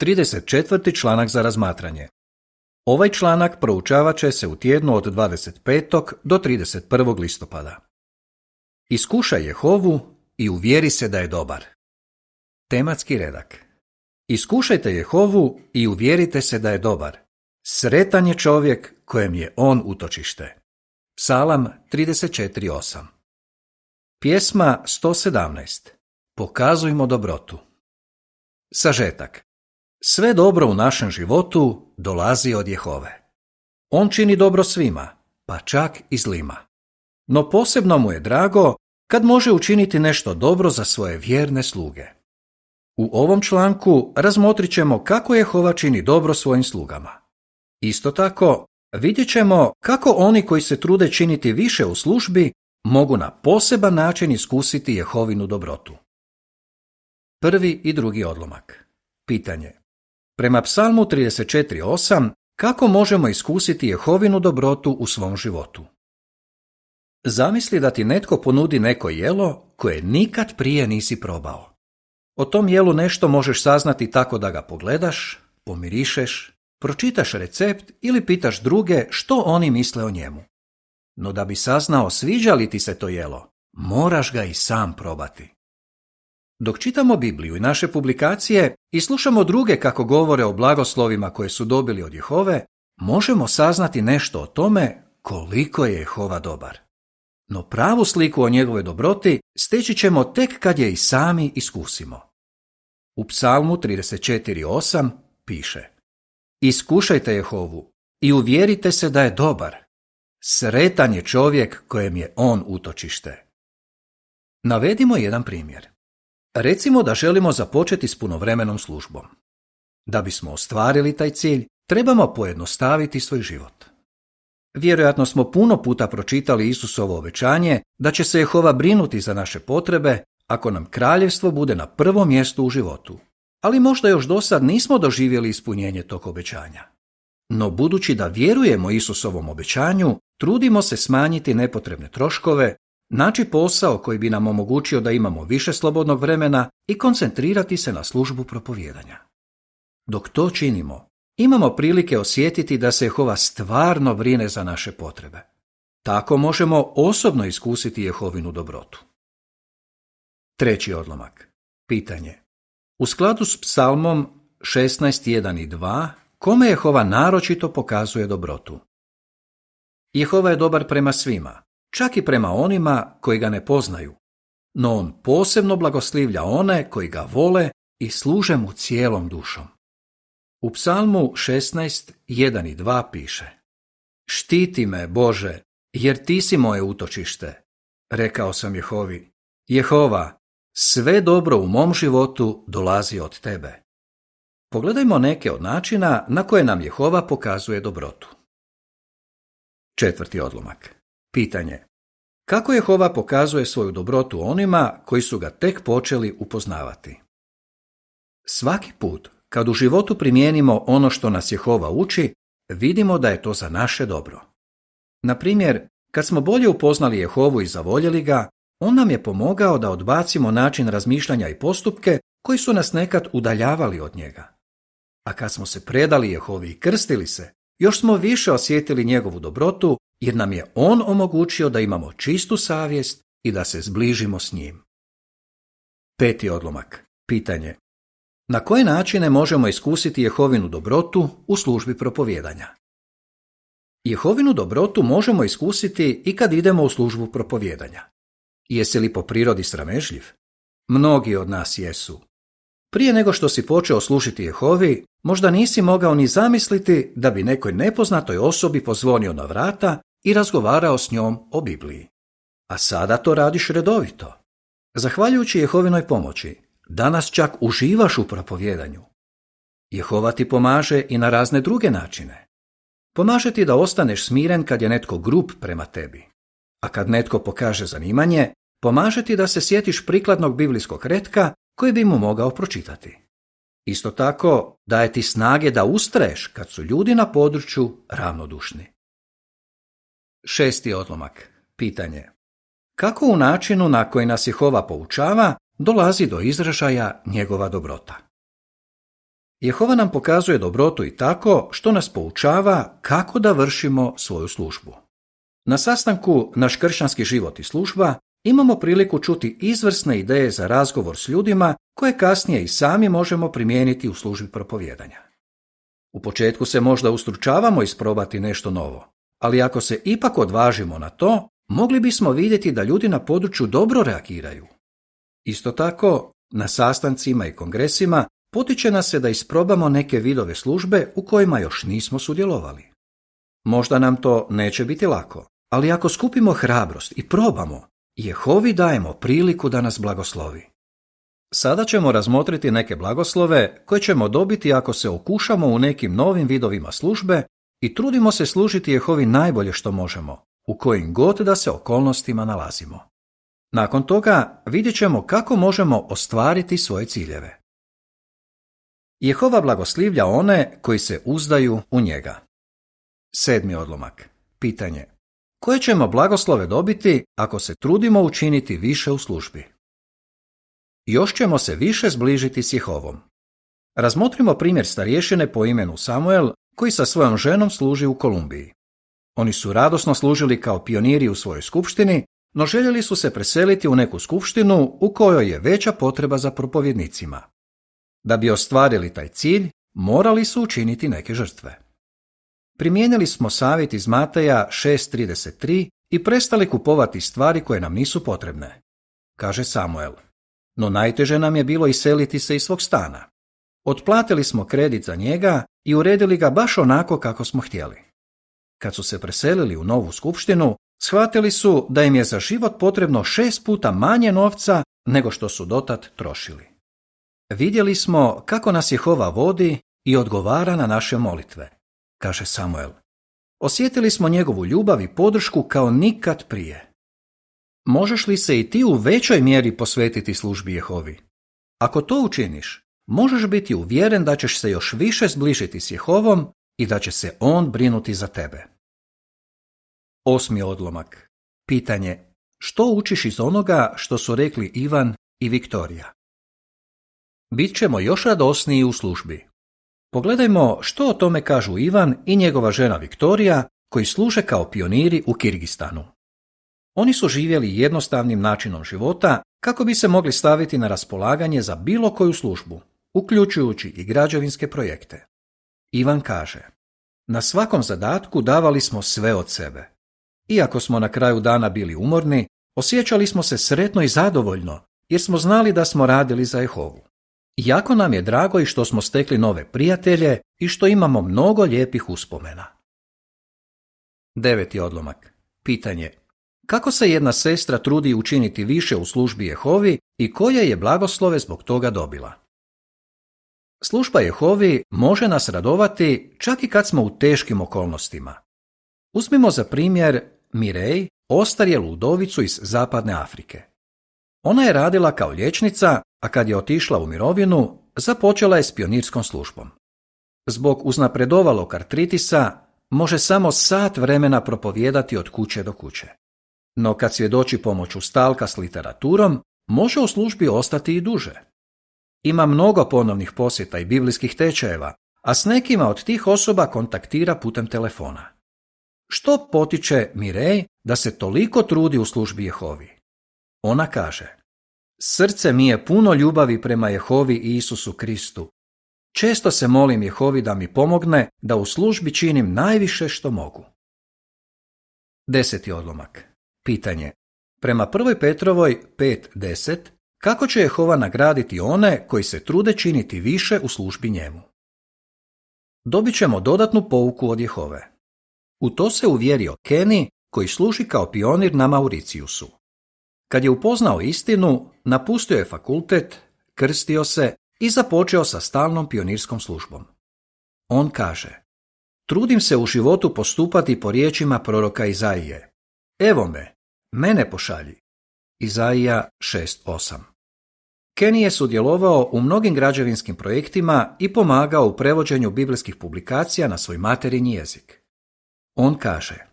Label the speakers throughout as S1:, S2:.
S1: 34. članak za razmatranje. Ovaj članak proučavat će se u tjednu od 25. do 31. listopada. Iskušaj Jehovu i uvjeri se da je dobar. Tematski redak. Iskušajte Jehovu i uvjerite se da je dobar. Sretan je čovjek kojem je on utočište. Psalam 34.8 Pjesma 117 Pokazujmo dobrotu Sažetak Sve dobro u našem životu dolazi od Jehove. On čini dobro svima, pa čak i zlima. No posebno mu je drago kad može učiniti nešto dobro za svoje vjerne sluge. U ovom članku razmotrit ćemo kako Jehova čini dobro svojim slugama. Isto tako, vidjet ćemo kako oni koji se trude činiti više u službi mogu na poseban način iskusiti Jehovinu dobrotu. Prvi i drugi odlomak. Pitanje. Prema psalmu 34.8 kako možemo iskusiti Jehovinu dobrotu u svom životu? Zamisli da ti netko ponudi neko jelo koje nikad prije nisi probao. O tom jelu nešto možeš saznati tako da ga pogledaš, pomirišeš, pročitaš recept ili pitaš druge što oni misle o njemu. No da bi saznao sviđa li ti se to jelo, moraš ga i sam probati. Dok čitamo Bibliju i naše publikacije i slušamo druge kako govore o blagoslovima koje su dobili od Jehove, možemo saznati nešto o tome koliko je Jehova dobar. No pravu sliku o njegovoj dobroti steći ćemo tek kad je i sami iskusimo. U psalmu 34.8 piše Iskušajte Jehovu i uvjerite se da je dobar. Sretan je čovjek kojem je on utočište. Navedimo jedan primjer. Recimo da želimo započeti s punovremenom službom. Da bismo ostvarili taj cilj, trebamo pojednostaviti svoj život. Vjerojatno smo puno puta pročitali Isusovo obećanje da će se Jehova brinuti za naše potrebe ako nam kraljevstvo bude na prvom mjestu u životu. Ali možda još do sad nismo doživjeli ispunjenje tog obećanja. No budući da vjerujemo Isusovom obećanju, trudimo se smanjiti nepotrebne troškove, naći posao koji bi nam omogućio da imamo više slobodnog vremena i koncentrirati se na službu propovjedanja. Dok to činimo, imamo prilike osjetiti da se Jehova stvarno brine za naše potrebe. Tako možemo osobno iskusiti Jehovinu dobrotu. Treći odlomak. Pitanje. U skladu s psalmom 16.1 i 2, kome Jehova naročito pokazuje dobrotu? Jehova je dobar prema svima, čak i prema onima koji ga ne poznaju, no on posebno blagoslivlja one koji ga vole i služe mu cijelom dušom. U psalmu 16.1 i 2 piše Štiti me, Bože, jer ti si moje utočište. Rekao sam Jehovi, Jehova, sve dobro u mom životu dolazi od tebe. Pogledajmo neke od načina na koje nam Jehova pokazuje dobrotu. Četvrti odlomak. Pitanje. Kako Jehova pokazuje svoju dobrotu onima koji su ga tek počeli upoznavati? Svaki put kad u životu primijenimo ono što nas Jehova uči, vidimo da je to za naše dobro. Na primjer, kad smo bolje upoznali Jehovu i zavoljeli ga, on nam je pomogao da odbacimo način razmišljanja i postupke koji su nas nekad udaljavali od njega. A kad smo se predali Jehovi i krstili se, još smo više osjetili njegovu dobrotu jer nam je on omogućio da imamo čistu savjest i da se zbližimo s njim. Peti odlomak. Pitanje. Na koje načine možemo iskusiti Jehovinu dobrotu u službi propovjedanja? Jehovinu dobrotu možemo iskusiti i kad idemo u službu propovjedanja. Jesi li po prirodi sramežljiv? Mnogi od nas jesu. Prije nego što si počeo slušiti Jehovi, možda nisi mogao ni zamisliti da bi nekoj nepoznatoj osobi pozvonio na vrata i razgovarao s njom o Bibliji. A sada to radiš redovito. Zahvaljujući Jehovinoj pomoći, danas čak uživaš u propovjedanju. Jehova ti pomaže i na razne druge načine. Pomaže ti da ostaneš smiren kad je netko grub prema tebi. A kad netko pokaže zanimanje, pomaže ti da se sjetiš prikladnog biblijskog retka koji bi mu mogao pročitati. Isto tako daje ti snage da ustraješ kad su ljudi na području ravnodušni. Šesti odlomak. Pitanje. Kako u načinu na koji nas Jehova poučava dolazi do izražaja njegova dobrota? Jehova nam pokazuje dobrotu i tako što nas poučava kako da vršimo svoju službu. Na sastanku Naš kršćanski život i služba imamo priliku čuti izvrsne ideje za razgovor s ljudima koje kasnije i sami možemo primijeniti u službi propovjedanja. U početku se možda ustručavamo isprobati nešto novo, ali ako se ipak odvažimo na to, mogli bismo vidjeti da ljudi na području dobro reagiraju. Isto tako, na sastancima i kongresima potiče nas se da isprobamo neke vidove službe u kojima još nismo sudjelovali. Možda nam to neće biti lako, ali ako skupimo hrabrost i probamo, Jehovi dajemo priliku da nas blagoslovi. Sada ćemo razmotriti neke blagoslove koje ćemo dobiti ako se okušamo u nekim novim vidovima službe i trudimo se služiti Jehovi najbolje što možemo, u kojim god da se okolnostima nalazimo. Nakon toga vidjet ćemo kako možemo ostvariti svoje ciljeve. Jehova blagoslivlja one koji se uzdaju u njega. Sedmi odlomak. Pitanje. Koje ćemo blagoslove dobiti ako se trudimo učiniti više u službi? Još ćemo se više zbližiti s Jehovom. Razmotrimo primjer starješine po imenu Samuel koji sa svojom ženom služi u Kolumbiji. Oni su radosno služili kao pioniri u svojoj skupštini, no željeli su se preseliti u neku skupštinu u kojoj je veća potreba za propovjednicima. Da bi ostvarili taj cilj, morali su učiniti neke žrtve. Primijenili smo savjet iz Mateja 6.33 i prestali kupovati stvari koje nam nisu potrebne, kaže Samuel. No najteže nam je bilo iseliti se iz svog stana. Otplatili smo kredit za njega i uredili ga baš onako kako smo htjeli. Kad su se preselili u novu skupštinu, shvatili su da im je za život potrebno šest puta manje novca nego što su dotad trošili. Vidjeli smo kako nas Jehova vodi i odgovara na naše molitve, kaže Samuel. Osjetili smo njegovu ljubav i podršku kao nikad prije. Možeš li se i ti u većoj mjeri posvetiti službi Jehovi? Ako to učiniš, možeš biti uvjeren da ćeš se još više zbližiti s Jehovom i da će se On brinuti za tebe. Osmi odlomak. Pitanje. Što učiš iz onoga što su rekli Ivan i Viktorija? Bit ćemo još radosniji u službi. Pogledajmo što o tome kažu Ivan i njegova žena Viktorija koji služe kao pioniri u Kirgistanu. Oni su živjeli jednostavnim načinom života kako bi se mogli staviti na raspolaganje za bilo koju službu, uključujući i građevinske projekte. Ivan kaže, na svakom zadatku davali smo sve od sebe. Iako smo na kraju dana bili umorni, osjećali smo se sretno i zadovoljno, jer smo znali da smo radili za Jehovu. Jako nam je drago i što smo stekli nove prijatelje i što imamo mnogo lijepih uspomena. Deveti odlomak. Pitanje. Kako se jedna sestra trudi učiniti više u službi Jehovi i koje je blagoslove zbog toga dobila? Služba Jehovi može nas radovati čak i kad smo u teškim okolnostima. Uzmimo za primjer Mirej, ostarjelu udovicu iz zapadne Afrike. Ona je radila kao liječnica, a kad je otišla u mirovinu, započela je s pionirskom službom. Zbog uznapredovalog artritisa može samo sat vremena propovijedati od kuće do kuće. No kad svjedoči pomoću stalka s literaturom, može u službi ostati i duže. Ima mnogo ponovnih posjeta i biblijskih tečajeva, a s nekima od tih osoba kontaktira putem telefona. Što potiče Mirej da se toliko trudi u službi Jehovi? Ona kaže, srce mi je puno ljubavi prema Jehovi i Isusu Kristu. Često se molim Jehovi da mi pomogne da u službi činim najviše što mogu. Deseti odlomak. Pitanje. Prema prvoj Petrovoj 5.10, kako će Jehova nagraditi one koji se trude činiti više u službi njemu? Dobit ćemo dodatnu pouku od Jehove. U to se uvjerio Kenny koji služi kao pionir na Mauriciusu. Kad je upoznao istinu, napustio je fakultet, krstio se i započeo sa stalnom pionirskom službom. On kaže, trudim se u životu postupati po riječima proroka Izaije. Evo me, mene pošalji. Izaija 6.8 Kenny je sudjelovao u mnogim građevinskim projektima i pomagao u prevođenju biblijskih publikacija na svoj materinji jezik. On kaže,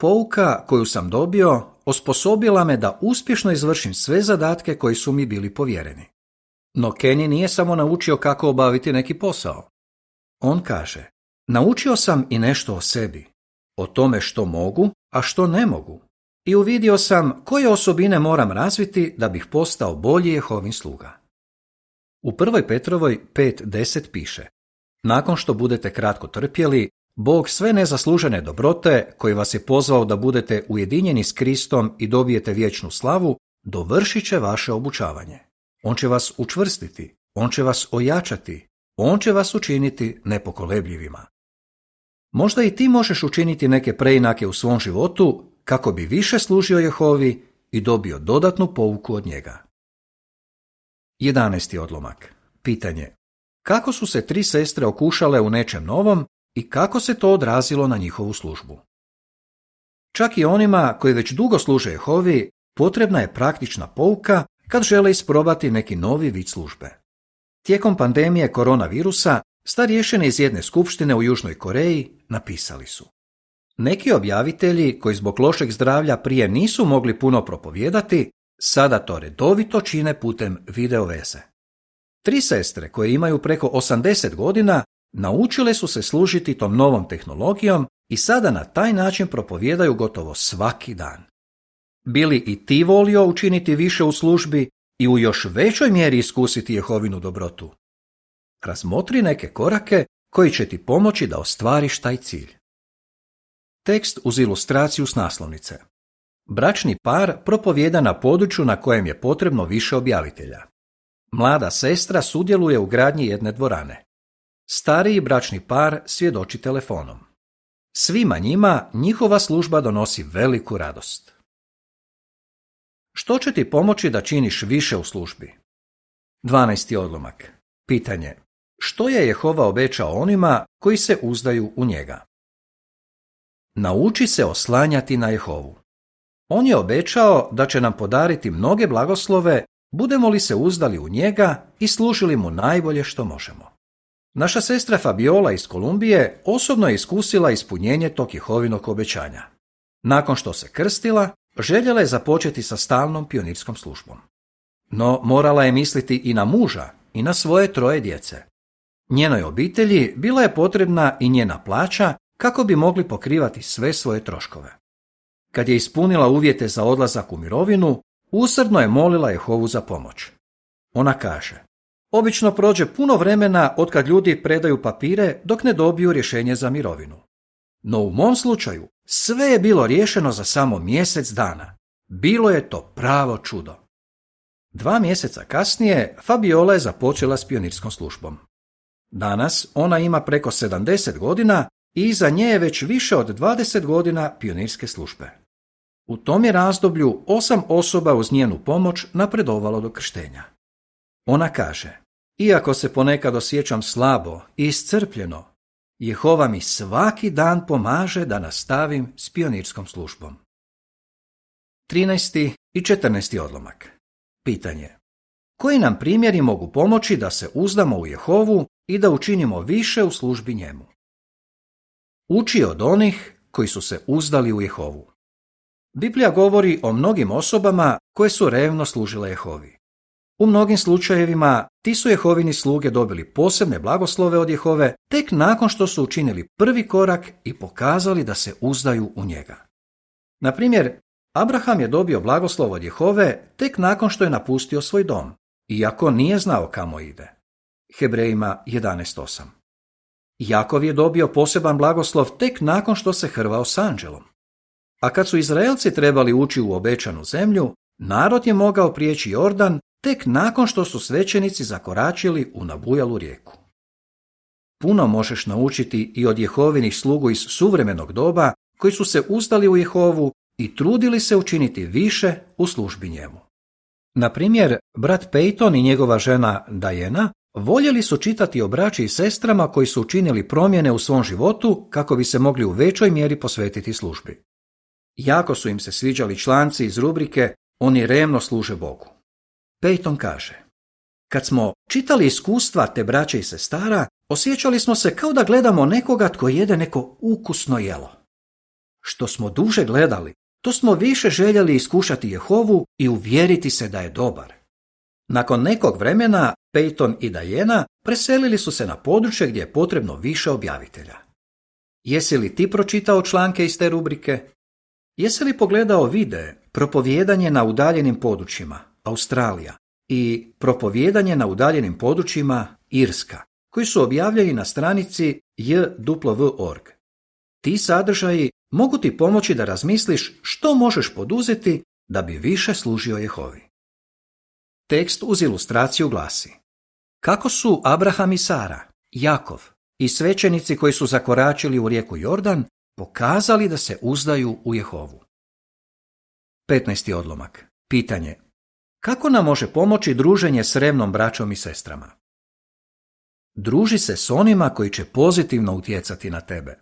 S1: pouka koju sam dobio osposobila me da uspješno izvršim sve zadatke koji su mi bili povjereni. No Kenny nije samo naučio kako obaviti neki posao. On kaže, naučio sam i nešto o sebi, o tome što mogu, a što ne mogu. I uvidio sam koje osobine moram razviti da bih postao bolji Jehovin sluga. U prvoj Petrovoj 5.10 piše Nakon što budete kratko trpjeli, Bog sve nezaslužene dobrote, koji vas je pozvao da budete ujedinjeni s Kristom i dobijete vječnu slavu, dovršit će vaše obučavanje. On će vas učvrstiti, on će vas ojačati, on će vas učiniti nepokolebljivima. Možda i ti možeš učiniti neke preinake u svom životu kako bi više služio Jehovi i dobio dodatnu pouku od njega. 11. odlomak. Pitanje. Kako su se tri sestre okušale u nečem novom i kako se to odrazilo na njihovu službu? Čak i onima koji već dugo služe Jehovi, potrebna je praktična pouka kad žele isprobati neki novi vid službe. Tijekom pandemije koronavirusa, starješine iz jedne skupštine u Južnoj Koreji napisali su. Neki objavitelji koji zbog lošeg zdravlja prije nisu mogli puno propovijedati, sada to redovito čine putem video veze. Tri sestre koje imaju preko 80 godina naučile su se služiti tom novom tehnologijom i sada na taj način propovijedaju gotovo svaki dan. Bili i ti volio učiniti više u službi i u još većoj mjeri iskusiti Jehovinu dobrotu? Razmotri neke korake koji će ti pomoći da ostvariš taj cilj. Tekst uz ilustraciju s naslovnice. Bračni par propovjeda na području na kojem je potrebno više objavitelja. Mlada sestra sudjeluje u gradnji jedne dvorane. Stariji bračni par svjedoči telefonom. Svima njima njihova služba donosi veliku radost. Što će ti pomoći da činiš više u službi? 12. odlomak. Pitanje. Što je Jehova obećao onima koji se uzdaju u njega? Nauči se oslanjati na Jehovu. On je obećao da će nam podariti mnoge blagoslove, budemo li se uzdali u njega i služili mu najbolje što možemo. Naša sestra Fabiola iz Kolumbije osobno je iskusila ispunjenje tog Jehovinog obećanja. Nakon što se krstila, željela je započeti sa stalnom pionirskom službom. No morala je misliti i na muža i na svoje troje djece. Njenoj obitelji bila je potrebna i njena plaća kako bi mogli pokrivati sve svoje troškove. Kad je ispunila uvjete za odlazak u mirovinu, usrdno je molila Jehovu za pomoć. Ona kaže, obično prođe puno vremena od kad ljudi predaju papire dok ne dobiju rješenje za mirovinu. No u mom slučaju sve je bilo riješeno za samo mjesec dana. Bilo je to pravo čudo. Dva mjeseca kasnije Fabiola je započela s pionirskom službom. Danas ona ima preko 70 godina i iza nje je već više od 20 godina pionirske službe. U tom je razdoblju osam osoba uz njenu pomoć napredovalo do krštenja. Ona kaže, iako se ponekad osjećam slabo i iscrpljeno, Jehova mi svaki dan pomaže da nastavim s pionirskom službom. 13. i 14. odlomak. Pitanje. Koji nam primjeri mogu pomoći da se uzdamo u Jehovu i da učinimo više u službi njemu? Uči od onih koji su se uzdali u Jehovu. Biblija govori o mnogim osobama koje su revno služile Jehovi. U mnogim slučajevima ti su Jehovini sluge dobili posebne blagoslove od Jehove tek nakon što su učinili prvi korak i pokazali da se uzdaju u njega. Na primjer, Abraham je dobio blagoslov od Jehove tek nakon što je napustio svoj dom, iako nije znao kamo ide. Hebrejima 11.8 Jakov je dobio poseban blagoslov tek nakon što se hrvao s anđelom. A kad su Izraelci trebali ući u obećanu zemlju, narod je mogao prijeći Jordan tek nakon što su svećenici zakoračili u nabujalu rijeku. Puno možeš naučiti i od Jehovinih slugu iz suvremenog doba koji su se ustali u Jehovu i trudili se učiniti više u službi njemu. Na primjer, brat Peyton i njegova žena Diana voljeli su čitati o braći i sestrama koji su učinili promjene u svom životu kako bi se mogli u većoj mjeri posvetiti službi. Jako su im se sviđali članci iz rubrike Oni remno služe Bogu. Peyton kaže, kad smo čitali iskustva te braće i sestara, osjećali smo se kao da gledamo nekoga tko jede neko ukusno jelo. Što smo duže gledali, to smo više željeli iskušati Jehovu i uvjeriti se da je dobar. Nakon nekog vremena Peyton i Diana preselili su se na područje gdje je potrebno više objavitelja. Jesi li ti pročitao članke iz te rubrike? Jesi li pogledao videe Propovjedanje na udaljenim područjima Australija i Propovjedanje na udaljenim područjima Irska, koji su objavljeni na stranici jw.org. Ti sadržaji mogu ti pomoći da razmisliš što možeš poduzeti da bi više služio Jehovi. Tekst uz ilustraciju glasi Kako su Abraham i Sara, Jakov i svećenici koji su zakoračili u rijeku Jordan pokazali da se uzdaju u Jehovu. 15. odlomak. Pitanje. Kako nam može pomoći druženje s revnom braćom i sestrama? Druži se s onima koji će pozitivno utjecati na tebe.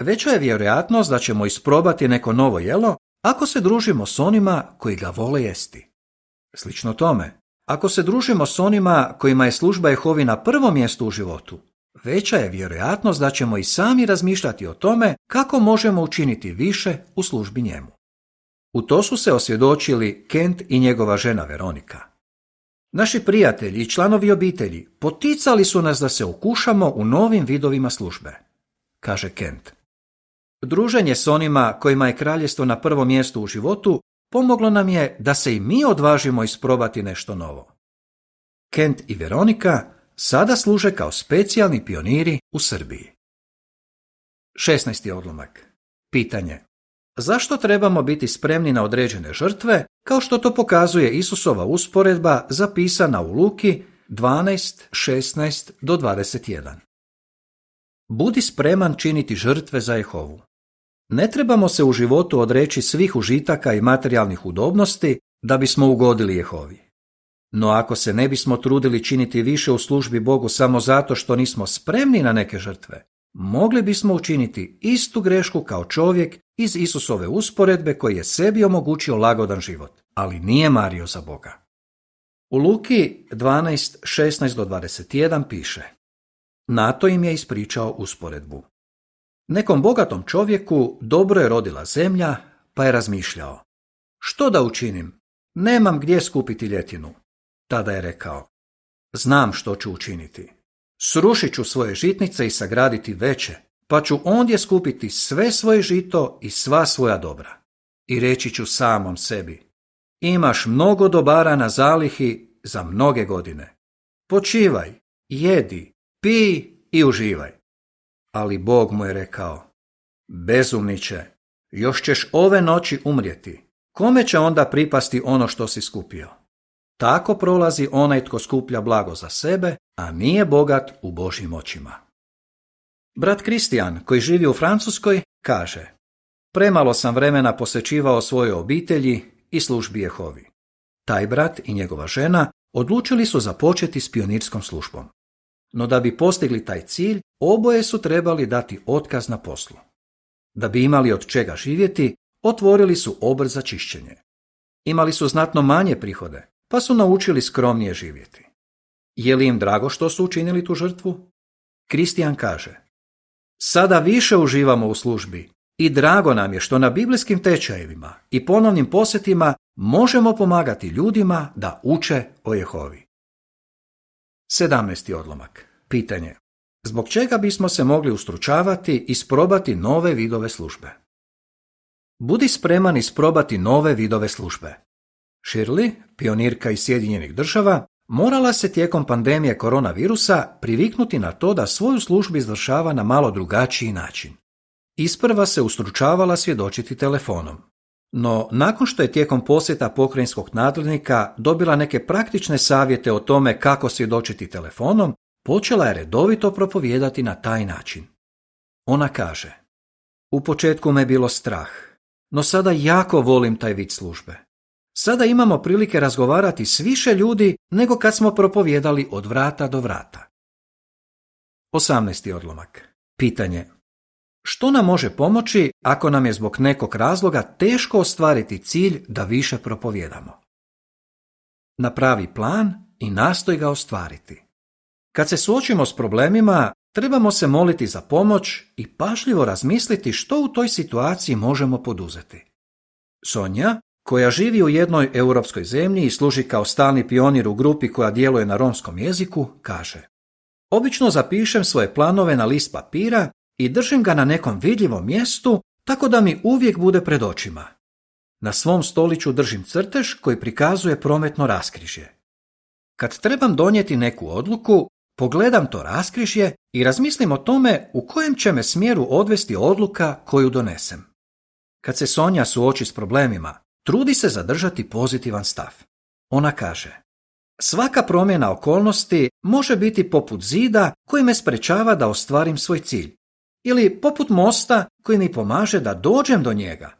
S1: Veća je vjerojatnost da ćemo isprobati neko novo jelo ako se družimo s onima koji ga vole jesti. Slično tome, ako se družimo s onima kojima je služba Jehovi na prvom mjestu u životu, veća je vjerojatnost da ćemo i sami razmišljati o tome kako možemo učiniti više u službi njemu. U to su se osvjedočili Kent i njegova žena Veronika. Naši prijatelji i članovi obitelji poticali su nas da se ukušamo u novim vidovima službe, kaže Kent. Druženje s onima kojima je kraljestvo na prvom mjestu u životu pomoglo nam je da se i mi odvažimo isprobati nešto novo. Kent i Veronika sada služe kao specijalni pioniri u Srbiji. 16. odlomak. Pitanje. Zašto trebamo biti spremni na određene žrtve, kao što to pokazuje Isusova usporedba zapisana u Luki 12, 16 do 21. Budi spreman činiti žrtve za Jehovu. Ne trebamo se u životu odreći svih užitaka i materijalnih udobnosti da bismo ugodili Jehovi. No ako se ne bismo trudili činiti više u službi Bogu samo zato što nismo spremni na neke žrtve, mogli bismo učiniti istu grešku kao čovjek iz Isusove usporedbe koji je sebi omogućio lagodan život, ali nije mario za Boga. U Luki 12, do 21 piše Nato im je ispričao usporedbu. Nekom bogatom čovjeku dobro je rodila zemlja, pa je razmišljao. Što da učinim? Nemam gdje skupiti ljetinu. Tada je rekao. Znam što ću učiniti. Srušit ću svoje žitnice i sagraditi veće, pa ću ondje skupiti sve svoje žito i sva svoja dobra. I reći ću samom sebi. Imaš mnogo dobara na zalihi za mnoge godine. Počivaj, jedi, pi i uživaj. Ali Bog mu je rekao, bezumniće, još ćeš ove noći umrijeti. Kome će onda pripasti ono što si skupio? Tako prolazi onaj tko skuplja blago za sebe, a nije bogat u Božjim očima. Brat Kristijan, koji živi u Francuskoj, kaže Premalo sam vremena posvećivao svojoj obitelji i službi Jehovi. Taj brat i njegova žena odlučili su započeti s pionirskom službom. No da bi postigli taj cilj, oboje su trebali dati otkaz na poslu. Da bi imali od čega živjeti, otvorili su obrt za čišćenje. Imali su znatno manje prihode, pa su naučili skromnije živjeti. Je li im drago što su učinili tu žrtvu? Kristijan kaže, sada više uživamo u službi i drago nam je što na biblijskim tečajevima i ponovnim posjetima možemo pomagati ljudima da uče o Jehovi. 17. odlomak. Pitanje. Zbog čega bismo se mogli ustručavati i isprobati nove vidove službe? Budi spreman isprobati nove vidove službe. Shirley, pionirka iz Sjedinjenih država, morala se tijekom pandemije koronavirusa priviknuti na to da svoju službu izvršava na malo drugačiji način. Isprva se ustručavala svjedočiti telefonom. No, nakon što je tijekom posjeta pokrajinskog nadležnika dobila neke praktične savjete o tome kako svjedočiti telefonom, počela je redovito propovijedati na taj način. Ona kaže, u početku me bilo strah, no sada jako volim taj vid službe. Sada imamo prilike razgovarati s više ljudi nego kad smo propovjedali od vrata do vrata. 18. odlomak. Pitanje. Što nam može pomoći ako nam je zbog nekog razloga teško ostvariti cilj da više propovjedamo? Napravi plan i nastoj ga ostvariti. Kad se suočimo s problemima, trebamo se moliti za pomoć i pažljivo razmisliti što u toj situaciji možemo poduzeti. Sonja koja živi u jednoj europskoj zemlji i služi kao stalni pionir u grupi koja djeluje na romskom jeziku, kaže Obično zapišem svoje planove na list papira i držim ga na nekom vidljivom mjestu tako da mi uvijek bude pred očima. Na svom stoliću držim crtež koji prikazuje prometno raskrižje. Kad trebam donijeti neku odluku, pogledam to raskrižje i razmislim o tome u kojem će me smjeru odvesti odluka koju donesem. Kad se Sonja suoči s problemima, trudi se zadržati pozitivan stav. Ona kaže, svaka promjena okolnosti može biti poput zida koji me sprečava da ostvarim svoj cilj, ili poput mosta koji mi pomaže da dođem do njega.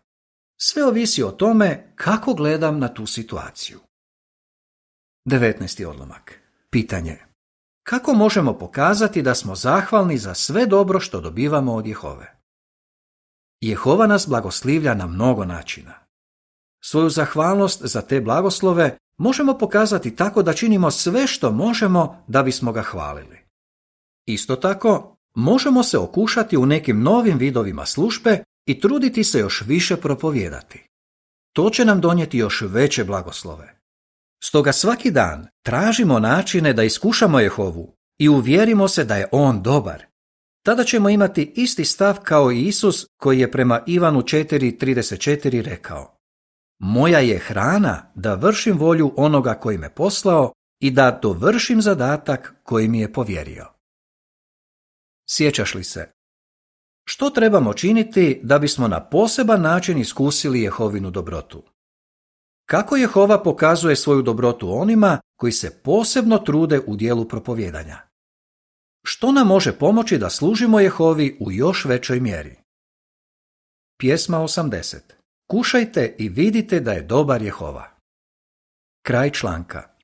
S1: Sve ovisi o tome kako gledam na tu situaciju. 19. odlomak. Pitanje. Kako možemo pokazati da smo zahvalni za sve dobro što dobivamo od Jehove? Jehova nas blagoslivlja na mnogo načina. Svoju zahvalnost za te blagoslove možemo pokazati tako da činimo sve što možemo da bismo ga hvalili. Isto tako, možemo se okušati u nekim novim vidovima službe i truditi se još više propovijedati. To će nam donijeti još veće blagoslove. Stoga svaki dan tražimo načine da iskušamo Jehovu i uvjerimo se da je On dobar. Tada ćemo imati isti stav kao i Isus koji je prema Ivanu 4.34 rekao Moja je hrana da vršim volju onoga koji me poslao i da dovršim zadatak koji mi je povjerio. Sjećaš li se? Što trebamo činiti da bismo na poseban način iskusili Jehovinu dobrotu? Kako Jehova pokazuje svoju dobrotu onima koji se posebno trude u dijelu propovjedanja? Što nam može pomoći da služimo Jehovi u još većoj mjeri? Pjesma 80. Kušajte i vidite da je dobar Jehova. Kraj članka.